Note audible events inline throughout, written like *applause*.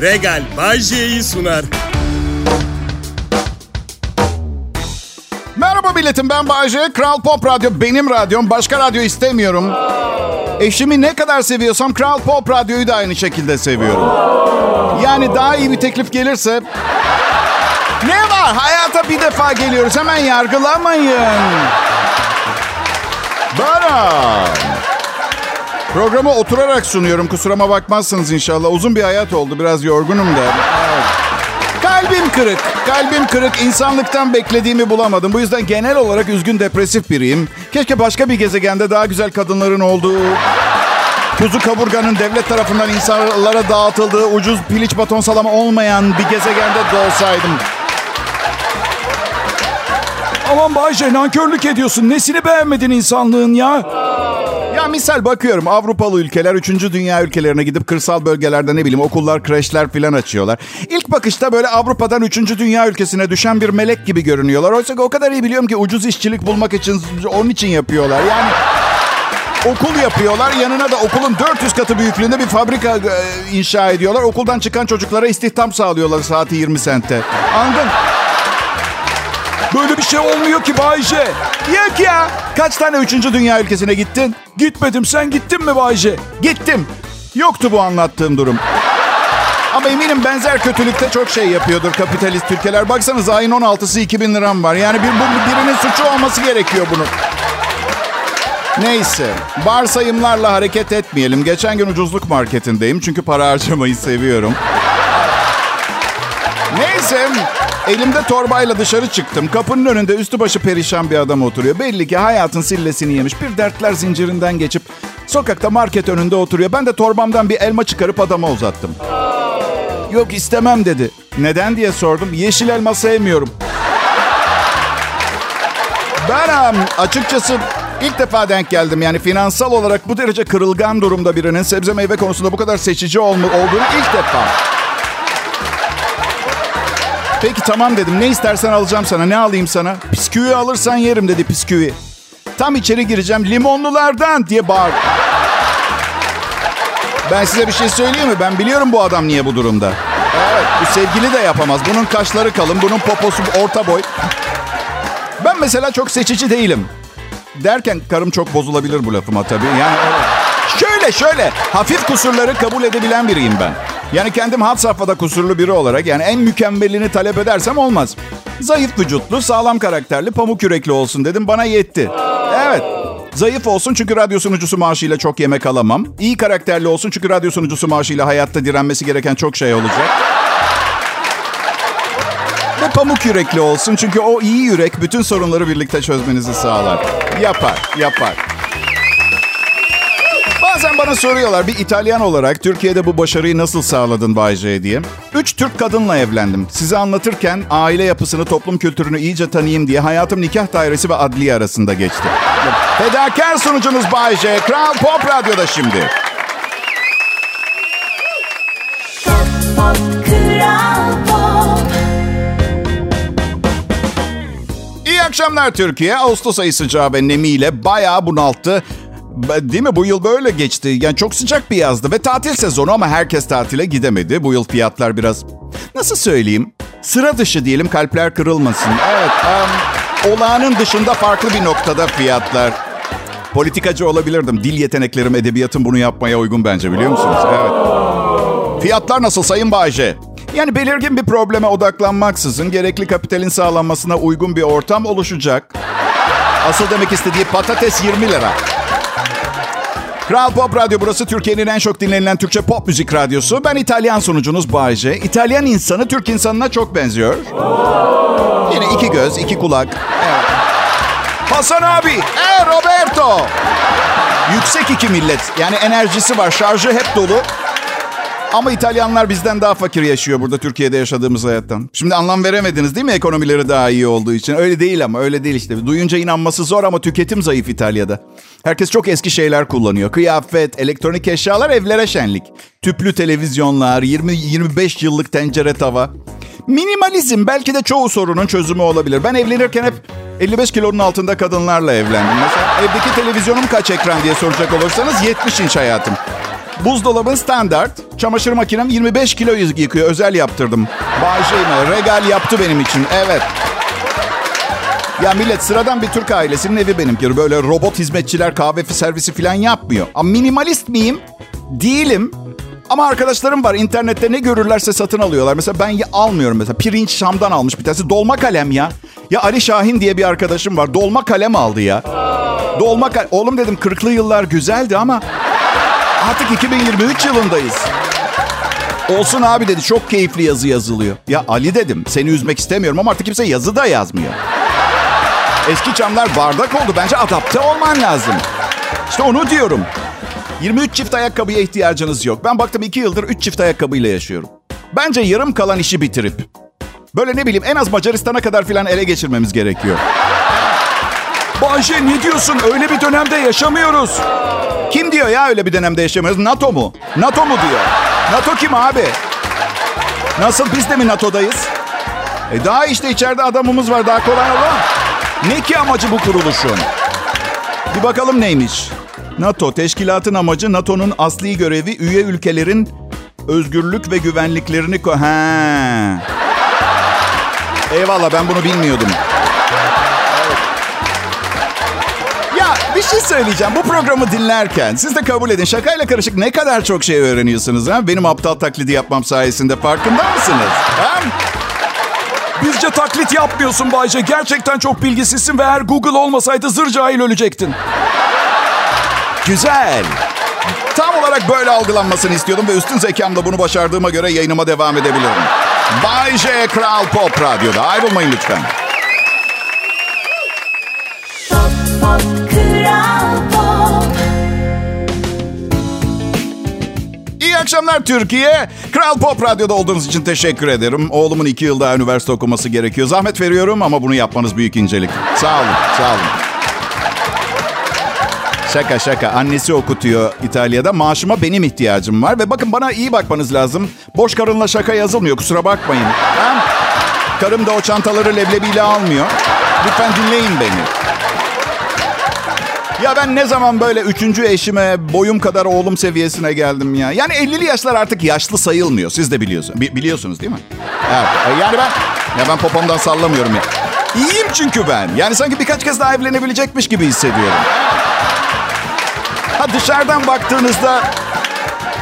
Regal Bajje'yi sunar. Merhaba milletim ben Bayece. Kral Pop Radyo benim radyom. Başka radyo istemiyorum. Eşimi ne kadar seviyorsam Kral Pop Radyo'yu da aynı şekilde seviyorum. Yani daha iyi bir teklif gelirse... Ne var? Hayata bir defa geliyoruz. Hemen yargılamayın. Bana. Programı oturarak sunuyorum. Kusuruma bakmazsınız inşallah. Uzun bir hayat oldu. Biraz yorgunum da. Kalbim kırık. Kalbim kırık. İnsanlıktan beklediğimi bulamadım. Bu yüzden genel olarak üzgün depresif biriyim. Keşke başka bir gezegende daha güzel kadınların olduğu... Kuzu kaburganın devlet tarafından insanlara dağıtıldığı ucuz piliç baton salama olmayan bir gezegende doğsaydım. Aman Bayce nankörlük ediyorsun. Nesini beğenmedin insanlığın ya? Ya misal bakıyorum Avrupalı ülkeler 3. dünya ülkelerine gidip kırsal bölgelerde ne bileyim okullar, kreşler filan açıyorlar. İlk bakışta böyle Avrupa'dan 3. dünya ülkesine düşen bir melek gibi görünüyorlar. Oysa o kadar iyi biliyorum ki ucuz işçilik bulmak için onun için yapıyorlar. Yani okul yapıyorlar. Yanına da okulun 400 katı büyüklüğünde bir fabrika e, inşa ediyorlar. Okuldan çıkan çocuklara istihdam sağlıyorlar saati 20 sente. Anladın? Böyle bir şey olmuyor ki Bayce. Yok ya. Kaç tane 3. dünya ülkesine gittin? Gitmedim sen gittin mi Bayce? Gittim. Yoktu bu anlattığım durum. Ama eminim benzer kötülükte çok şey yapıyordur kapitalist ülkeler. Baksanız ayın 16'sı 2000 liram var. Yani bir, bu birinin suçu olması gerekiyor bunun. Neyse. Varsayımlarla hareket etmeyelim. Geçen gün ucuzluk marketindeyim. Çünkü para harcamayı seviyorum. Neyse. Elimde torbayla dışarı çıktım. Kapının önünde üstü başı perişan bir adam oturuyor. Belli ki hayatın sillesini yemiş. Bir dertler zincirinden geçip sokakta market önünde oturuyor. Ben de torbamdan bir elma çıkarıp adama uzattım. Yok istemem dedi. Neden diye sordum. Yeşil elma sevmiyorum. Ben açıkçası ilk defa denk geldim. Yani finansal olarak bu derece kırılgan durumda birinin sebze meyve konusunda bu kadar seçici olma, olduğunu ilk defa. Peki tamam dedim. Ne istersen alacağım sana. Ne alayım sana? Bisküvi alırsan yerim dedi bisküvi. Tam içeri gireceğim. Limonlulardan diye bağır. Ben size bir şey söyleyeyim mi? Ben biliyorum bu adam niye bu durumda. Evet, bu sevgili de yapamaz. Bunun kaşları kalın, bunun poposu orta boy. Ben mesela çok seçici değilim. Derken karım çok bozulabilir bu lafıma tabii. Yani şöyle şöyle hafif kusurları kabul edebilen biriyim ben. Yani kendim had safhada kusurlu biri olarak yani en mükemmelini talep edersem olmaz. Zayıf vücutlu, sağlam karakterli, pamuk yürekli olsun dedim bana yetti. Evet. Zayıf olsun çünkü radyo sunucusu maaşıyla çok yemek alamam. İyi karakterli olsun çünkü radyo sunucusu maaşıyla hayatta direnmesi gereken çok şey olacak. Ve pamuk yürekli olsun çünkü o iyi yürek bütün sorunları birlikte çözmenizi sağlar. Yapar, yapar. Bazen bana soruyorlar bir İtalyan olarak Türkiye'de bu başarıyı nasıl sağladın Bay diye. Üç Türk kadınla evlendim. Size anlatırken aile yapısını, toplum kültürünü iyice tanıyayım diye hayatım nikah dairesi ve adliye arasında geçti. Fedakar sunucunuz Bay J. Kral Pop Radyo'da şimdi. İyi akşamlar Türkiye. Ağustos ayı sıcağı ve nemiyle bayağı bunalttı. Değil mi? Bu yıl böyle geçti. Yani çok sıcak bir yazdı ve tatil sezonu ama herkes tatile gidemedi. Bu yıl fiyatlar biraz nasıl söyleyeyim? Sıra dışı diyelim kalpler kırılmasın. Evet. Um, olağanın dışında farklı bir noktada fiyatlar. Politikacı olabilirdim. Dil yeteneklerim, edebiyatım bunu yapmaya uygun bence biliyor musunuz? Evet. Fiyatlar nasıl Sayın Bayce? Yani belirgin bir probleme odaklanmaksızın gerekli kapitalin sağlanmasına uygun bir ortam oluşacak. Asıl demek istediği patates 20 lira. Kral Pop Radyo burası Türkiye'nin en çok dinlenilen Türkçe pop müzik radyosu. Ben İtalyan sunucunuz Bayce. İtalyan insanı Türk insanına çok benziyor. Yine iki göz, iki kulak. Evet. Hasan abi, e Roberto. Yüksek iki millet. Yani enerjisi var, şarjı hep dolu. Ama İtalyanlar bizden daha fakir yaşıyor burada Türkiye'de yaşadığımız hayattan. Şimdi anlam veremediniz değil mi ekonomileri daha iyi olduğu için? Öyle değil ama öyle değil işte. Duyunca inanması zor ama tüketim zayıf İtalya'da. Herkes çok eski şeyler kullanıyor. Kıyafet, elektronik eşyalar, evlere şenlik. Tüplü televizyonlar, 20-25 yıllık tencere tava. Minimalizm belki de çoğu sorunun çözümü olabilir. Ben evlenirken hep 55 kilonun altında kadınlarla evlendim. Mesela evdeki televizyonum kaç ekran diye soracak olursanız 70 inç hayatım. Buzdolabın standart. Çamaşır makinem 25 kilo yıkıyor. Özel yaptırdım. Bağışlayın. Regal yaptı benim için. Evet. Ya millet sıradan bir Türk ailesinin evi benimki. Böyle robot hizmetçiler kahve servisi falan yapmıyor. Ama minimalist miyim? Değilim. Ama arkadaşlarım var internette ne görürlerse satın alıyorlar. Mesela ben almıyorum mesela. Pirinç Şam'dan almış bir tanesi. Dolma kalem ya. Ya Ali Şahin diye bir arkadaşım var. Dolma kalem aldı ya. Dolma kalem. Oğlum dedim 40'lı yıllar güzeldi ama artık 2023 yılındayız. Olsun abi dedi çok keyifli yazı yazılıyor. Ya Ali dedim seni üzmek istemiyorum ama artık kimse yazı da yazmıyor. Eski camlar bardak oldu. Bence adapte olman lazım. İşte onu diyorum. 23 çift ayakkabıya ihtiyacınız yok. Ben baktım 2 yıldır 3 çift ayakkabıyla yaşıyorum. Bence yarım kalan işi bitirip böyle ne bileyim en az Macaristan'a kadar filan ele geçirmemiz gerekiyor. Bayce ne diyorsun? Öyle bir dönemde yaşamıyoruz. Kim diyor ya öyle bir dönemde yaşamıyoruz? NATO mu? NATO mu diyor? NATO kim abi? Nasıl biz de mi NATO'dayız? E daha işte içeride adamımız var daha kolay olur. Ne ki amacı bu kuruluşun? Bir bakalım neymiş. NATO teşkilatın amacı NATO'nun asli görevi üye ülkelerin özgürlük ve güvenliklerini ko- ha. Eyvallah ben bunu bilmiyordum. Bir şey söyleyeceğim. Bu programı dinlerken siz de kabul edin. Şakayla karışık ne kadar çok şey öğreniyorsunuz ha? Benim aptal taklidi yapmam sayesinde farkında mısınız? Ha? Bizce taklit yapmıyorsun Bayce. Gerçekten çok bilgisizsin ve eğer Google olmasaydı zır cahil ölecektin. Güzel. Tam olarak böyle algılanmasını istiyordum ve üstün zekamla bunu başardığıma göre yayınıma devam edebilirim. Bay J. Kral Pop Radyo'da. Ayrılmayın lütfen. Pop, pop, akşamlar Türkiye. Kral Pop Radyo'da olduğunuz için teşekkür ederim. Oğlumun iki yıl daha üniversite okuması gerekiyor. Zahmet veriyorum ama bunu yapmanız büyük incelik. Sağ olun, sağ olun. Şaka şaka. Annesi okutuyor İtalya'da. Maaşıma benim ihtiyacım var. Ve bakın bana iyi bakmanız lazım. Boş karınla şaka yazılmıyor. Kusura bakmayın. Ha? Karım da o çantaları leblebiyle almıyor. Lütfen dinleyin beni. Ya ben ne zaman böyle üçüncü eşime boyum kadar oğlum seviyesine geldim ya. Yani 50'li yaşlar artık yaşlı sayılmıyor. Siz de biliyorsunuz. Bi- biliyorsunuz değil mi? Evet. Yani ben ya ben popomdan sallamıyorum ya. İyiyim çünkü ben. Yani sanki birkaç kez daha evlenebilecekmiş gibi hissediyorum. Ha dışarıdan baktığınızda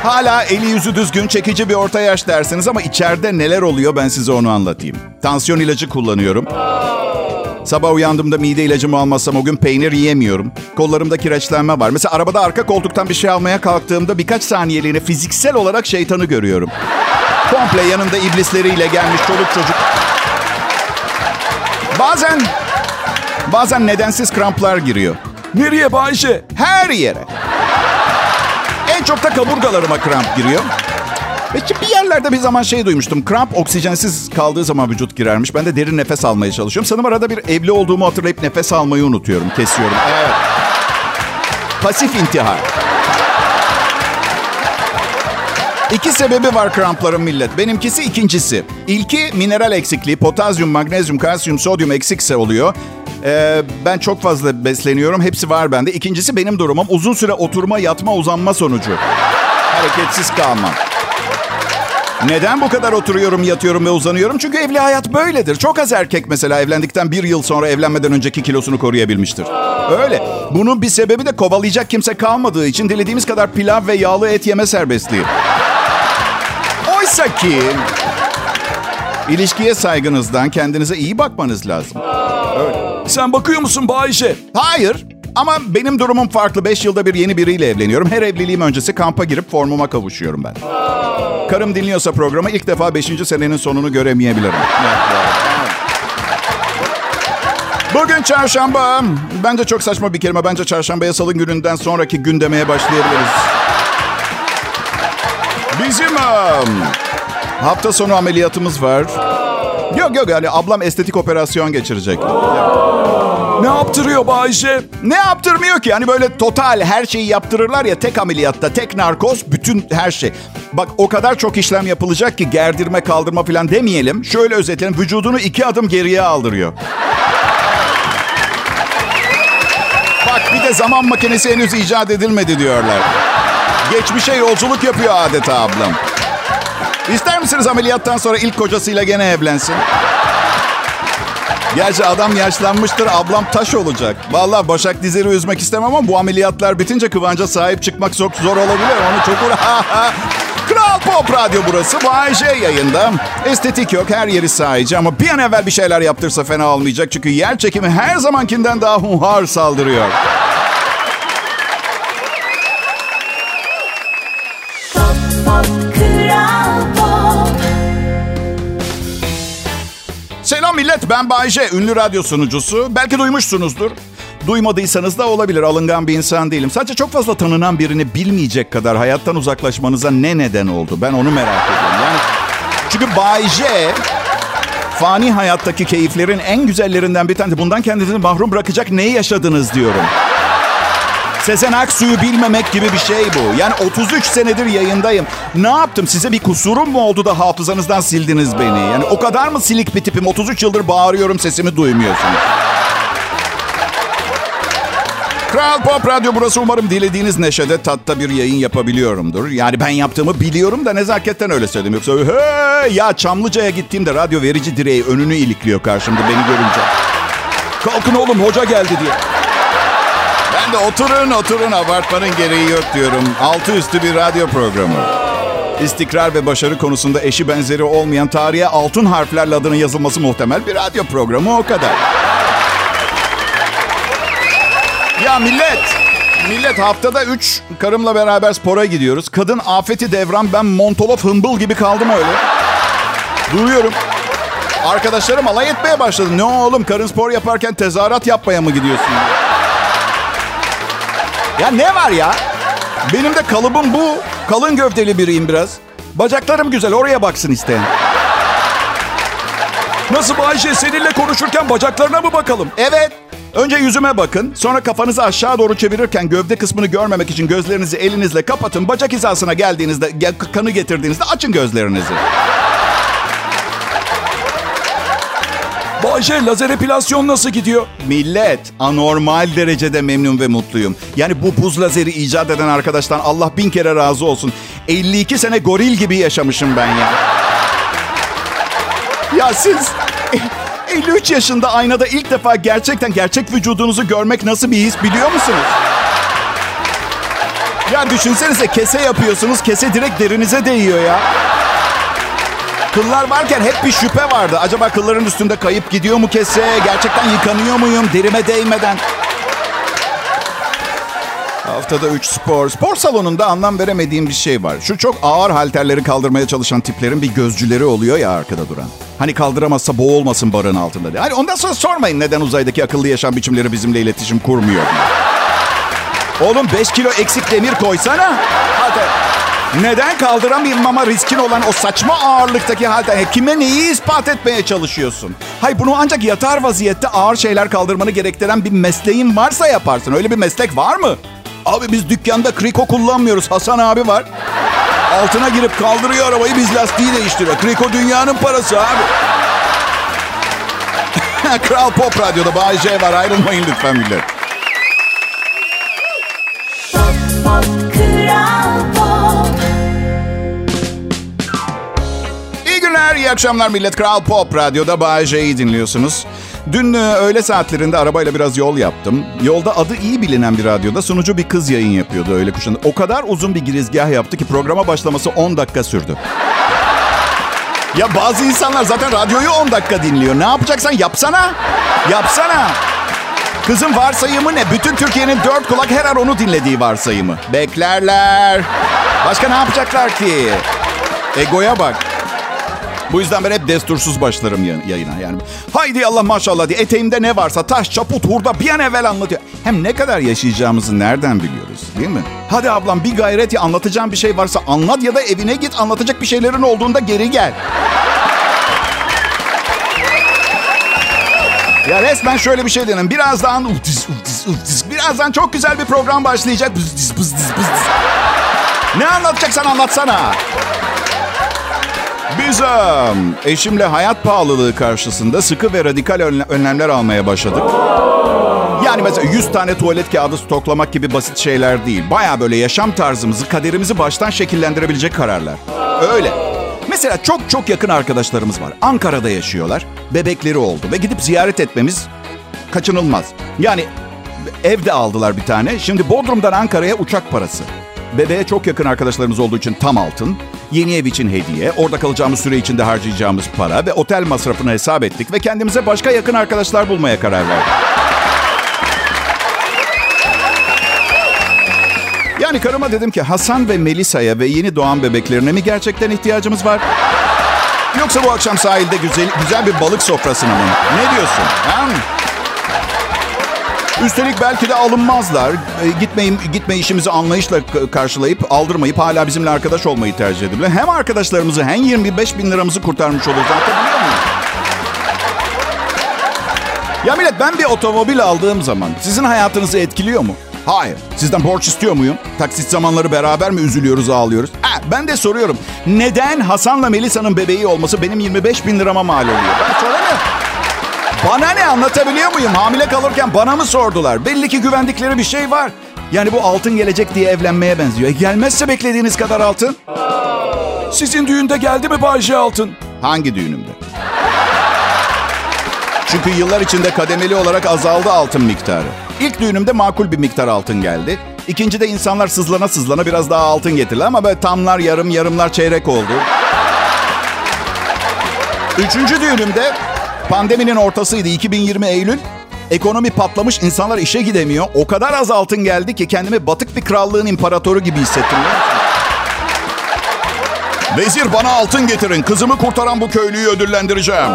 hala eli yüzü düzgün, çekici bir orta yaş dersiniz ama içeride neler oluyor ben size onu anlatayım. Tansiyon ilacı kullanıyorum. Sabah uyandığımda mide ilacımı almazsam o gün peynir yiyemiyorum. Kollarımda kireçlenme var. Mesela arabada arka koltuktan bir şey almaya kalktığımda birkaç saniyeliğine fiziksel olarak şeytanı görüyorum. Komple yanında iblisleriyle gelmiş çoluk çocuk. Bazen, bazen nedensiz kramplar giriyor. Nereye Bayce? Her yere. En çok da kaburgalarıma kramp giriyor. Peki bir yerlerde bir zaman şey duymuştum. Kramp oksijensiz kaldığı zaman vücut girermiş. Ben de derin nefes almaya çalışıyorum. Sanırım arada bir evli olduğumu hatırlayıp nefes almayı unutuyorum. Kesiyorum. Evet. Pasif intihar. İki sebebi var krampların millet. Benimkisi ikincisi. İlki mineral eksikliği. Potasyum, magnezyum, kalsiyum, sodyum eksikse oluyor. Ee, ben çok fazla besleniyorum. Hepsi var bende. İkincisi benim durumum. Uzun süre oturma, yatma, uzanma sonucu. Hareketsiz kalmam. Neden bu kadar oturuyorum, yatıyorum ve uzanıyorum? Çünkü evli hayat böyledir. Çok az erkek mesela evlendikten bir yıl sonra evlenmeden önceki kilosunu koruyabilmiştir. Öyle. Bunun bir sebebi de kovalayacak kimse kalmadığı için dilediğimiz kadar pilav ve yağlı et yeme serbestliği. Oysa ki ilişkiye saygınızdan kendinize iyi bakmanız lazım. Sen bakıyor musun Bayce? Hayır. Ama benim durumum farklı. Beş yılda bir yeni biriyle evleniyorum. Her evliliğim öncesi kampa girip formuma kavuşuyorum ben. Karım dinliyorsa programı ilk defa beşinci senenin sonunu göremeyebilirim. Bugün çarşamba. Bence çok saçma bir kelime. Bence çarşambaya salı gününden sonraki gün demeye başlayabiliriz. Bizim um, hafta sonu ameliyatımız var. Yok yok yani ablam estetik operasyon geçirecek. Ne yaptırıyor Bayce? Ne yaptırmıyor ki? Hani böyle total her şeyi yaptırırlar ya tek ameliyatta, tek narkoz, bütün her şey. Bak o kadar çok işlem yapılacak ki gerdirme, kaldırma falan demeyelim. Şöyle özetleyelim. Vücudunu iki adım geriye aldırıyor. Bak bir de zaman makinesi henüz icat edilmedi diyorlar. Geçmişe yolculuk yapıyor adeta ablam. İster misiniz ameliyattan sonra ilk kocasıyla gene evlensin? Gerçi adam yaşlanmıştır, ablam taş olacak. Vallahi Başak Dizer'i üzmek istemem ama bu ameliyatlar bitince Kıvanç'a sahip çıkmak çok zor olabilir. Onu çok. *laughs* Kral Pop Radyo burası. Bay J yayında. Estetik yok, her yeri sahici ama bir an evvel bir şeyler yaptırsa fena olmayacak. Çünkü yer çekimi her zamankinden daha hunhar saldırıyor. Millet, ben Bayce, ünlü radyo sunucusu. Belki duymuşsunuzdur. Duymadıysanız da olabilir, alıngan bir insan değilim. Sadece çok fazla tanınan birini bilmeyecek kadar hayattan uzaklaşmanıza ne neden oldu? Ben onu merak ediyorum. Yani çünkü Bayce fani hayattaki keyiflerin en güzellerinden bir tanesi. Bundan kendinizi mahrum bırakacak neyi yaşadınız diyorum. Sezen Aksu'yu bilmemek gibi bir şey bu. Yani 33 senedir yayındayım. Ne yaptım? Size bir kusurum mu oldu da hafızanızdan sildiniz beni? Yani o kadar mı silik bir tipim? 33 yıldır bağırıyorum sesimi duymuyorsunuz. Kral Pop Radyo burası. Umarım dilediğiniz neşede tatta bir yayın yapabiliyorumdur. Yani ben yaptığımı biliyorum da nezaketten öyle söyledim. Yoksa hey, ya Çamlıca'ya gittiğimde radyo verici direği önünü ilikliyor karşımda beni görünce. Kalkın oğlum hoca geldi diye. Ben de oturun oturun abartmanın gereği yok diyorum. Altı üstü bir radyo programı. İstikrar ve başarı konusunda eşi benzeri olmayan tarihe altın harflerle adının yazılması muhtemel bir radyo programı o kadar. Ya millet, millet haftada üç karımla beraber spora gidiyoruz. Kadın afeti devran ben montolof hımbıl gibi kaldım öyle. Duruyorum. Arkadaşlarım alay etmeye başladı. Ne oğlum karın spor yaparken tezahürat yapmaya mı gidiyorsun? Ya ne var ya? Benim de kalıbım bu. Kalın gövdeli biriyim biraz. Bacaklarım güzel oraya baksın isteyen. Nasıl Bayce seninle konuşurken bacaklarına mı bakalım? Evet. Önce yüzüme bakın. Sonra kafanızı aşağı doğru çevirirken gövde kısmını görmemek için gözlerinizi elinizle kapatın. Bacak hizasına geldiğinizde, gel- kanı getirdiğinizde açın gözlerinizi. Bayce lazer epilasyon nasıl gidiyor? Millet anormal derecede memnun ve mutluyum. Yani bu buz lazeri icat eden arkadaştan Allah bin kere razı olsun. 52 sene goril gibi yaşamışım ben ya. Ya siz *laughs* 53 yaşında aynada ilk defa gerçekten gerçek vücudunuzu görmek nasıl bir his biliyor musunuz? Ya düşünsenize kese yapıyorsunuz, kese direkt derinize değiyor ya. Kıllar varken hep bir şüphe vardı. Acaba kılların üstünde kayıp gidiyor mu kese? Gerçekten yıkanıyor muyum derime değmeden? Haftada 3 spor. Spor salonunda anlam veremediğim bir şey var. Şu çok ağır halterleri kaldırmaya çalışan tiplerin bir gözcüleri oluyor ya arkada duran. Hani kaldıramazsa boğulmasın barın altında diye. Hani ondan sonra sormayın neden uzaydaki akıllı yaşam biçimleri bizimle iletişim kurmuyor. Oğlum 5 kilo eksik demir koysana. Hadi. Neden kaldıramama riskin olan o saçma ağırlıktaki halde kime neyi ispat etmeye çalışıyorsun? Hay bunu ancak yatar vaziyette ağır şeyler kaldırmanı gerektiren bir mesleğin varsa yaparsın. Öyle bir meslek var mı? Abi biz dükkanda kriko kullanmıyoruz. Hasan abi var. Altına girip kaldırıyor arabayı biz lastiği değiştiriyor. Kriko dünyanın parası abi. *laughs* Kral Pop Radyo'da Bay J var ayrılmayın lütfen millet. Pop Pop Kral Günler, iyi akşamlar millet. Kral Pop Radyo'da Bay J'yi dinliyorsunuz. Dün e, öğle saatlerinde arabayla biraz yol yaptım. Yolda adı iyi bilinen bir radyoda sunucu bir kız yayın yapıyordu öyle kuşunda. O kadar uzun bir girizgah yaptı ki programa başlaması 10 dakika sürdü. Ya bazı insanlar zaten radyoyu 10 dakika dinliyor. Ne yapacaksan yapsana. Yapsana. Kızın varsayımı ne? Bütün Türkiye'nin dört kulak her an onu dinlediği varsayımı. Beklerler. Başka ne yapacaklar ki? Egoya bak. Bu yüzden ben hep destursuz başlarım ya- yayına. Yani haydi Allah maşallah diye eteğimde ne varsa taş, çaput, hurda bir an evvel anlatıyor. Hem ne kadar yaşayacağımızı nereden biliyoruz değil mi? Hadi ablam bir gayret ya anlatacağım bir şey varsa anlat ya da evine git anlatacak bir şeylerin olduğunda geri gel. Ya resmen şöyle bir şey dedim. Birazdan birazdan çok güzel bir program başlayacak. Ne anlatacaksan anlatsana. Biz eşimle hayat pahalılığı karşısında sıkı ve radikal önle- önlemler almaya başladık. Ya Yani mesela 100 tane tuvalet kağıdı stoklamak gibi basit şeyler değil. Baya böyle yaşam tarzımızı, kaderimizi baştan şekillendirebilecek kararlar. Öyle. Mesela çok çok yakın arkadaşlarımız var. Ankara'da yaşıyorlar. Bebekleri oldu ve gidip ziyaret etmemiz kaçınılmaz. Yani evde aldılar bir tane. Şimdi Bodrum'dan Ankara'ya uçak parası. Bebeğe çok yakın arkadaşlarımız olduğu için tam altın. Yeni ev için hediye, orada kalacağımız süre içinde harcayacağımız para ve otel masrafını hesap ettik ve kendimize başka yakın arkadaşlar bulmaya karar verdik. Yani karıma dedim ki Hasan ve Melisa'ya ve yeni doğan bebeklerine mi gerçekten ihtiyacımız var? Yoksa bu akşam sahilde güzel, güzel bir balık sofrasına mı? Ne diyorsun? Ha? Üstelik belki de alınmazlar. E, gitmeyim, gitme işimizi anlayışla karşılayıp aldırmayıp hala bizimle arkadaş olmayı tercih edebilir. Hem arkadaşlarımızı hem 25 bin liramızı kurtarmış oluruz. Anlatabiliyor muyum? Ya millet ben bir otomobil aldığım zaman sizin hayatınızı etkiliyor mu? Hayır. Sizden borç istiyor muyum? Taksit zamanları beraber mi üzülüyoruz, ağlıyoruz? Ha, ben de soruyorum. Neden Hasan'la Melisa'nın bebeği olması benim 25 bin lirama mal oluyor? Ben soramıyorum. Bana ne anlatabiliyor muyum? Hamile kalırken bana mı sordular? Belli ki güvendikleri bir şey var. Yani bu altın gelecek diye evlenmeye benziyor. E gelmezse beklediğiniz kadar altın. Sizin düğünde geldi mi Bayce Altın? Hangi düğünümde? Çünkü yıllar içinde kademeli olarak azaldı altın miktarı. İlk düğünümde makul bir miktar altın geldi. İkincide insanlar sızlana sızlana biraz daha altın getirdi ama böyle tamlar yarım yarımlar çeyrek oldu. Üçüncü düğünümde pandeminin ortasıydı 2020 Eylül. Ekonomi patlamış insanlar işe gidemiyor. O kadar az altın geldi ki kendimi batık bir krallığın imparatoru gibi hissettim. Vezir bana altın getirin. Kızımı kurtaran bu köylüyü ödüllendireceğim.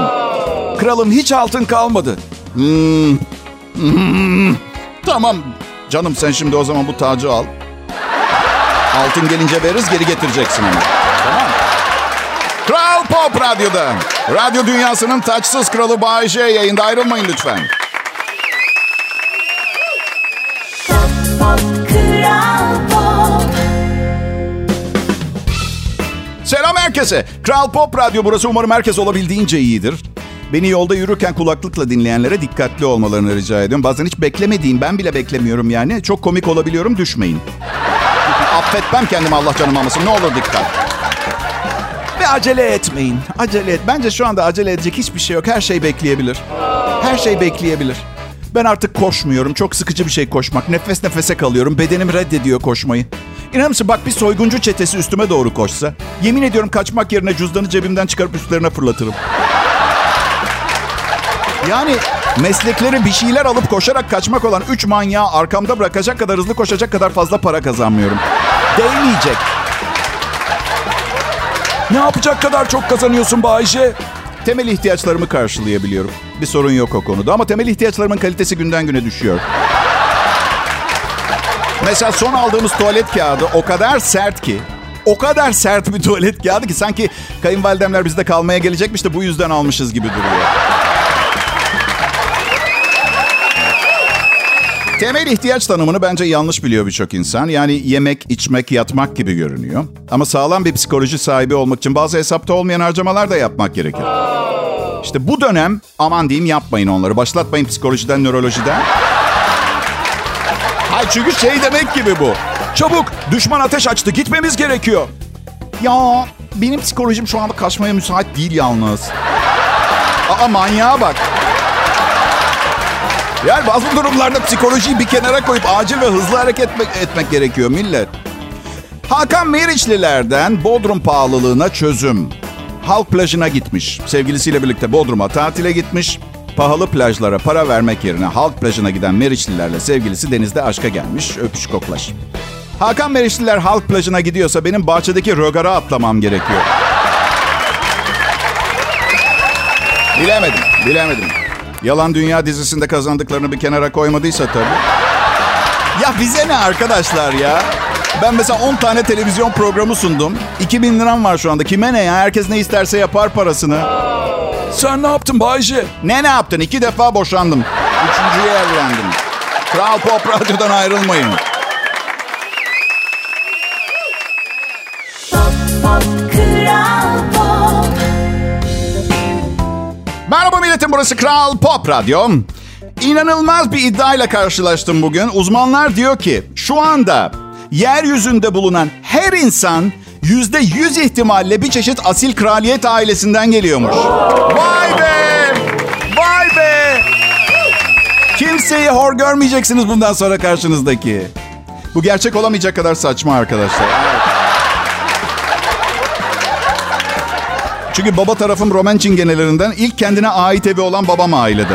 Kralım hiç altın kalmadı. Hmm. Hmm. Tamam. Canım sen şimdi o zaman bu tacı al. Altın gelince veririz geri getireceksin onu. Pop Radyo'da. Radyo dünyasının taçsız kralı Bay J yayında ayrılmayın lütfen. Pop Kral Pop Selam herkese. Kral Pop Radyo burası. Umarım herkes olabildiğince iyidir. Beni yolda yürürken kulaklıkla dinleyenlere dikkatli olmalarını rica ediyorum. Bazen hiç beklemediğim, ben bile beklemiyorum yani. Çok komik olabiliyorum, düşmeyin. Affetmem kendimi Allah canım almasın. Ne olur dikkat. Acele etmeyin. Acele et. Bence şu anda acele edecek hiçbir şey yok. Her şey bekleyebilir. Her şey bekleyebilir. Ben artık koşmuyorum. Çok sıkıcı bir şey koşmak. Nefes nefese kalıyorum. Bedenim reddediyor koşmayı. İnanır mısın bak bir soyguncu çetesi üstüme doğru koşsa. Yemin ediyorum kaçmak yerine cüzdanı cebimden çıkarıp üstlerine fırlatırım. Yani meslekleri bir şeyler alıp koşarak kaçmak olan üç manyağı arkamda bırakacak kadar hızlı koşacak kadar fazla para kazanmıyorum. Değmeyecek. Ne yapacak kadar çok kazanıyorsun Bayce? Temel ihtiyaçlarımı karşılayabiliyorum. Bir sorun yok o konuda ama temel ihtiyaçlarımın kalitesi günden güne düşüyor. Mesela son aldığımız tuvalet kağıdı o kadar sert ki, o kadar sert bir tuvalet kağıdı ki sanki kayınvalidemler bizde kalmaya gelecekmiş de bu yüzden almışız gibi duruyor. Temel ihtiyaç tanımını bence yanlış biliyor birçok insan. Yani yemek, içmek, yatmak gibi görünüyor. Ama sağlam bir psikoloji sahibi olmak için bazı hesapta olmayan harcamalar da yapmak gerekir. İşte bu dönem aman diyeyim yapmayın onları. Başlatmayın psikolojiden, nörolojiden. Hayır çünkü şey demek gibi bu. Çabuk düşman ateş açtı gitmemiz gerekiyor. Ya benim psikolojim şu anda kaçmaya müsait değil yalnız. Aa manyağa bak. Yani bazı durumlarda psikolojiyi bir kenara koyup acil ve hızlı hareket etmek, gerekiyor millet. Hakan Meriçlilerden Bodrum pahalılığına çözüm. Halk plajına gitmiş. Sevgilisiyle birlikte Bodrum'a tatile gitmiş. Pahalı plajlara para vermek yerine halk plajına giden Meriçlilerle sevgilisi denizde aşka gelmiş. Öpüş koklaş. Hakan Meriçliler halk plajına gidiyorsa benim bahçedeki rögara atlamam gerekiyor. Bilemedim, bilemedim. Yalan Dünya dizisinde kazandıklarını bir kenara koymadıysa tabii. Ya bize ne arkadaşlar ya? Ben mesela 10 tane televizyon programı sundum. 2000 liram var şu anda. Kime ne ya? Herkes ne isterse yapar parasını. Sen ne yaptın Bayce? Ne ne yaptın? İki defa boşandım. Üçüncüye evlendim. Kral Pop Radyo'dan ayrılmayın. Milletim burası Kral Pop Radyo. İnanılmaz bir iddiayla karşılaştım bugün. Uzmanlar diyor ki şu anda yeryüzünde bulunan her insan yüzde yüz ihtimalle bir çeşit asil kraliyet ailesinden geliyormuş. Vay be! Vay be! Kimseyi hor görmeyeceksiniz bundan sonra karşınızdaki. Bu gerçek olamayacak kadar saçma arkadaşlar. Çünkü baba tarafım Roman çingenelerinden ilk kendine ait evi olan babam ailede.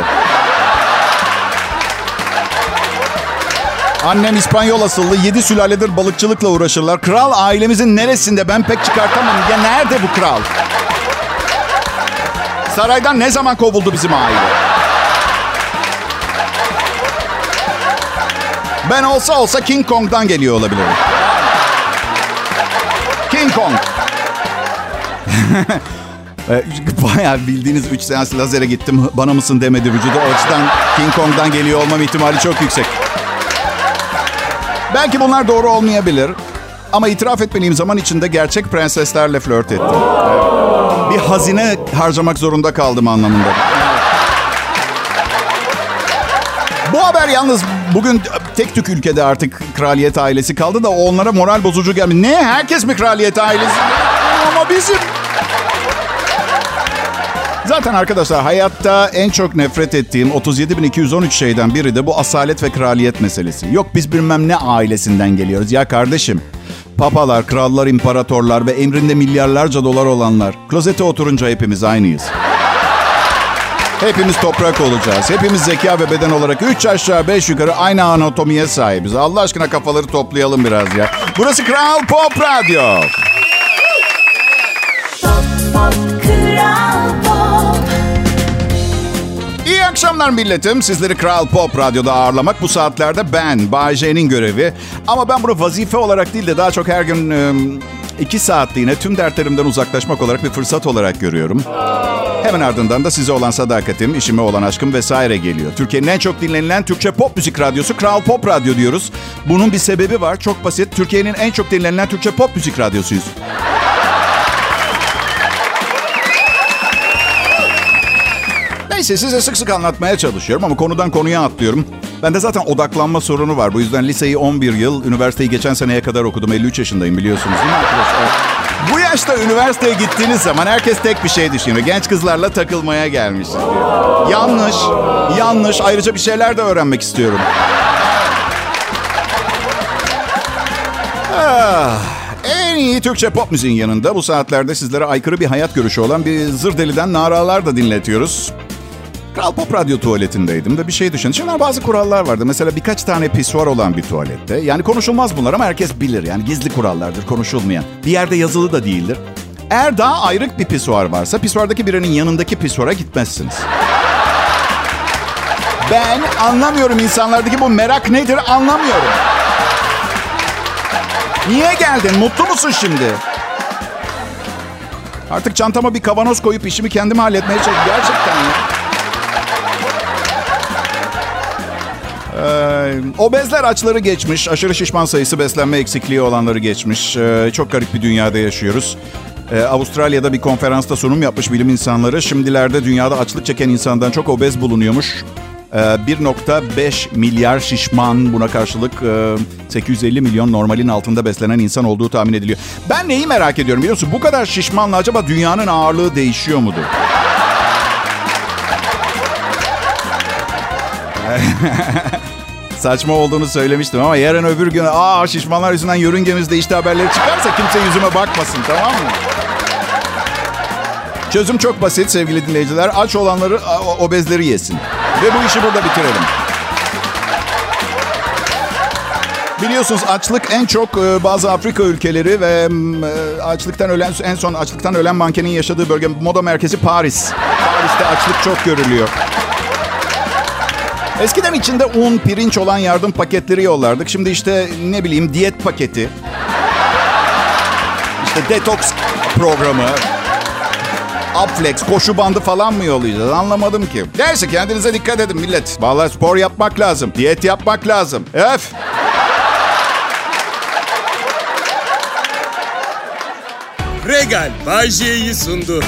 Annem İspanyol asıllı, yedi sülaledir balıkçılıkla uğraşırlar. Kral ailemizin neresinde ben pek çıkartamam. Ya nerede bu kral? Saraydan ne zaman kovuldu bizim aile? Ben olsa olsa King Kong'dan geliyor olabilirim. King Kong. *laughs* Ee, *laughs* Bayağı bildiğiniz 3 seans lazere gittim. Bana mısın demedi vücudu. O açıdan King Kong'dan geliyor olmam ihtimali çok yüksek. Belki bunlar doğru olmayabilir. Ama itiraf etmeliyim zaman içinde gerçek prenseslerle flört ettim. Bir hazine harcamak zorunda kaldım anlamında. Bu haber yalnız bugün tek tük ülkede artık kraliyet ailesi kaldı da onlara moral bozucu gelmiş. Ne? Herkes mi kraliyet ailesi? Ama bizim... Zaten arkadaşlar hayatta en çok nefret ettiğim 37.213 şeyden biri de bu asalet ve kraliyet meselesi. Yok biz bilmem ne ailesinden geliyoruz. Ya kardeşim papalar, krallar, imparatorlar ve emrinde milyarlarca dolar olanlar. Klozete oturunca hepimiz aynıyız. Hepimiz toprak olacağız. Hepimiz zeka ve beden olarak 3 aşağı 5 yukarı aynı anatomiye sahibiz. Allah aşkına kafaları toplayalım biraz ya. Burası Kral Pop Radyo. Pop Kral Pop İyi akşamlar milletim. Sizleri Kral Pop Radyo'da ağırlamak bu saatlerde ben, Bay J'nin görevi. Ama ben bunu vazife olarak değil de daha çok her gün e, iki saatliğine tüm dertlerimden uzaklaşmak olarak bir fırsat olarak görüyorum. Hemen ardından da size olan sadakatim, işime olan aşkım vesaire geliyor. Türkiye'nin en çok dinlenilen Türkçe pop müzik radyosu Kral Pop Radyo diyoruz. Bunun bir sebebi var. Çok basit. Türkiye'nin en çok dinlenilen Türkçe pop müzik radyosuyuz. Neyse size sık sık anlatmaya çalışıyorum ama konudan konuya atlıyorum. Bende zaten odaklanma sorunu var. Bu yüzden liseyi 11 yıl, üniversiteyi geçen seneye kadar okudum. 53 yaşındayım biliyorsunuz. Bu yaşta üniversiteye gittiğiniz zaman herkes tek bir şey düşünüyor. Genç kızlarla takılmaya gelmişiz. Yanlış, yanlış. Ayrıca bir şeyler de öğrenmek istiyorum. Ah, en iyi Türkçe pop müziğin yanında bu saatlerde sizlere aykırı bir hayat görüşü olan bir zır deliden naralar da dinletiyoruz. Kral Pop Radyo tuvaletindeydim ve bir şey düşündüm. Şimdi bazı kurallar vardı. Mesela birkaç tane pisuar olan bir tuvalette. Yani konuşulmaz bunlar ama herkes bilir. Yani gizli kurallardır, konuşulmayan. Bir yerde yazılı da değildir. Eğer daha ayrık bir pisuar varsa pisuardaki birinin yanındaki pisuara gitmezsiniz. Ben anlamıyorum insanlardaki bu merak nedir anlamıyorum. Niye geldin? Mutlu musun şimdi? Artık çantama bir kavanoz koyup işimi kendim halletmeye çalışıyorum. Gerçekten ya. Ee, obezler açları geçmiş. Aşırı şişman sayısı beslenme eksikliği olanları geçmiş. Ee, çok garip bir dünyada yaşıyoruz. Ee, Avustralya'da bir konferansta sunum yapmış bilim insanları. Şimdilerde dünyada açlık çeken insandan çok obez bulunuyormuş. Ee, 1.5 milyar şişman buna karşılık e, 850 milyon normalin altında beslenen insan olduğu tahmin ediliyor. Ben neyi merak ediyorum biliyor musun? Bu kadar şişmanla acaba dünyanın ağırlığı değişiyor mudur? *laughs* Saçma olduğunu söylemiştim ama yarın öbür gün aa şişmanlar yüzünden yörüngemiz değişti haberleri çıkarsa kimse yüzüme bakmasın tamam mı? Çözüm çok basit sevgili dinleyiciler. Aç olanları obezleri yesin. Ve bu işi burada bitirelim. Biliyorsunuz açlık en çok e, bazı Afrika ülkeleri ve e, açlıktan ölen en son açlıktan ölen mankenin yaşadığı bölge moda merkezi Paris. Paris'te açlık çok görülüyor. Eskiden içinde un, pirinç olan yardım paketleri yollardık. Şimdi işte ne bileyim diyet paketi. İşte detoks programı. Upflex, koşu bandı falan mı yollayacağız? Anlamadım ki. Neyse kendinize dikkat edin millet. Vallahi spor yapmak lazım. Diyet yapmak lazım. Öf. Regal Bay J'yi sundu.